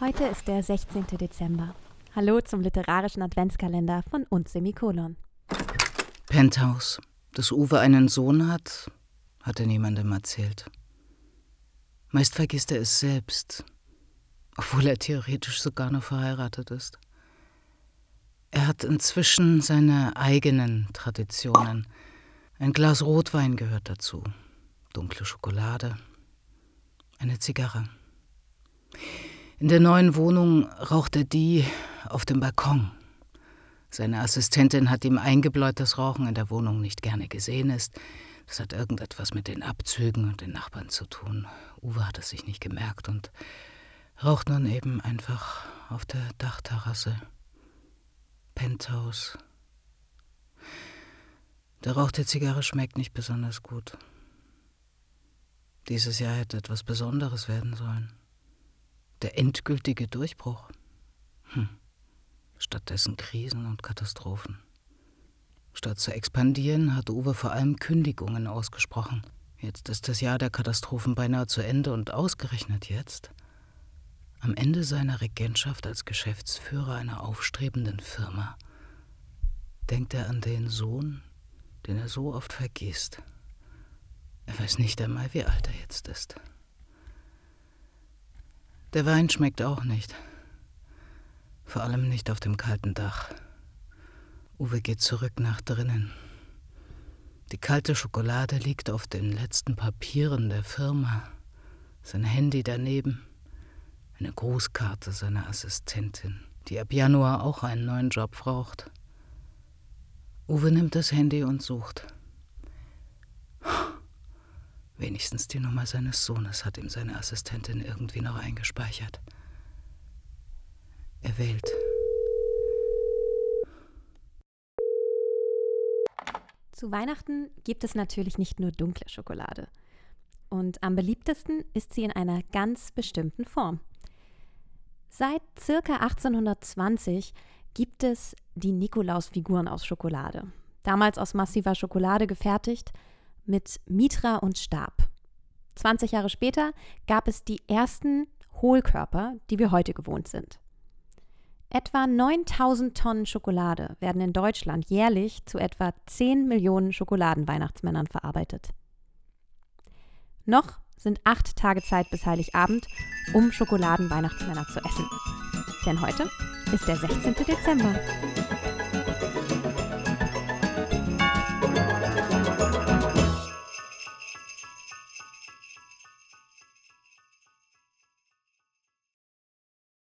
Heute ist der 16. Dezember. Hallo zum literarischen Adventskalender von uns Semikolon. Penthouse. Dass Uwe einen Sohn hat, hat er niemandem erzählt. Meist vergisst er es selbst, obwohl er theoretisch sogar noch verheiratet ist. Er hat inzwischen seine eigenen Traditionen. Ein Glas Rotwein gehört dazu, dunkle Schokolade, eine Zigarre. In der neuen Wohnung raucht er die auf dem Balkon. Seine Assistentin hat ihm eingebläut, dass Rauchen in der Wohnung nicht gerne gesehen ist. Das hat irgendetwas mit den Abzügen und den Nachbarn zu tun. Uwe hat es sich nicht gemerkt und raucht nun eben einfach auf der Dachterrasse. Penthouse. Der Rauch der Zigarre schmeckt nicht besonders gut. Dieses Jahr hätte etwas Besonderes werden sollen. Der endgültige Durchbruch. Hm. Stattdessen Krisen und Katastrophen. Statt zu expandieren, hat Uwe vor allem Kündigungen ausgesprochen. Jetzt ist das Jahr der Katastrophen beinahe zu Ende und ausgerechnet jetzt am Ende seiner Regentschaft als Geschäftsführer einer aufstrebenden Firma denkt er an den Sohn, den er so oft vergisst. Er weiß nicht einmal, wie alt er jetzt ist. Der Wein schmeckt auch nicht. Vor allem nicht auf dem kalten Dach. Uwe geht zurück nach drinnen. Die kalte Schokolade liegt auf den letzten Papieren der Firma. Sein Handy daneben eine Grußkarte seiner Assistentin, die ab Januar auch einen neuen Job braucht. Uwe nimmt das Handy und sucht. Wenigstens die Nummer seines Sohnes hat ihm seine Assistentin irgendwie noch eingespeichert. Er wählt. Zu Weihnachten gibt es natürlich nicht nur dunkle Schokolade. Und am beliebtesten ist sie in einer ganz bestimmten Form. Seit circa 1820 gibt es die Nikolausfiguren aus Schokolade. Damals aus massiver Schokolade gefertigt, mit Mitra und Stab. 20 Jahre später gab es die ersten Hohlkörper, die wir heute gewohnt sind. Etwa 9000 Tonnen Schokolade werden in Deutschland jährlich zu etwa 10 Millionen Schokoladenweihnachtsmännern verarbeitet. Noch sind acht Tage Zeit bis Heiligabend, um Schokoladenweihnachtsmänner zu essen. Denn heute ist der 16. Dezember.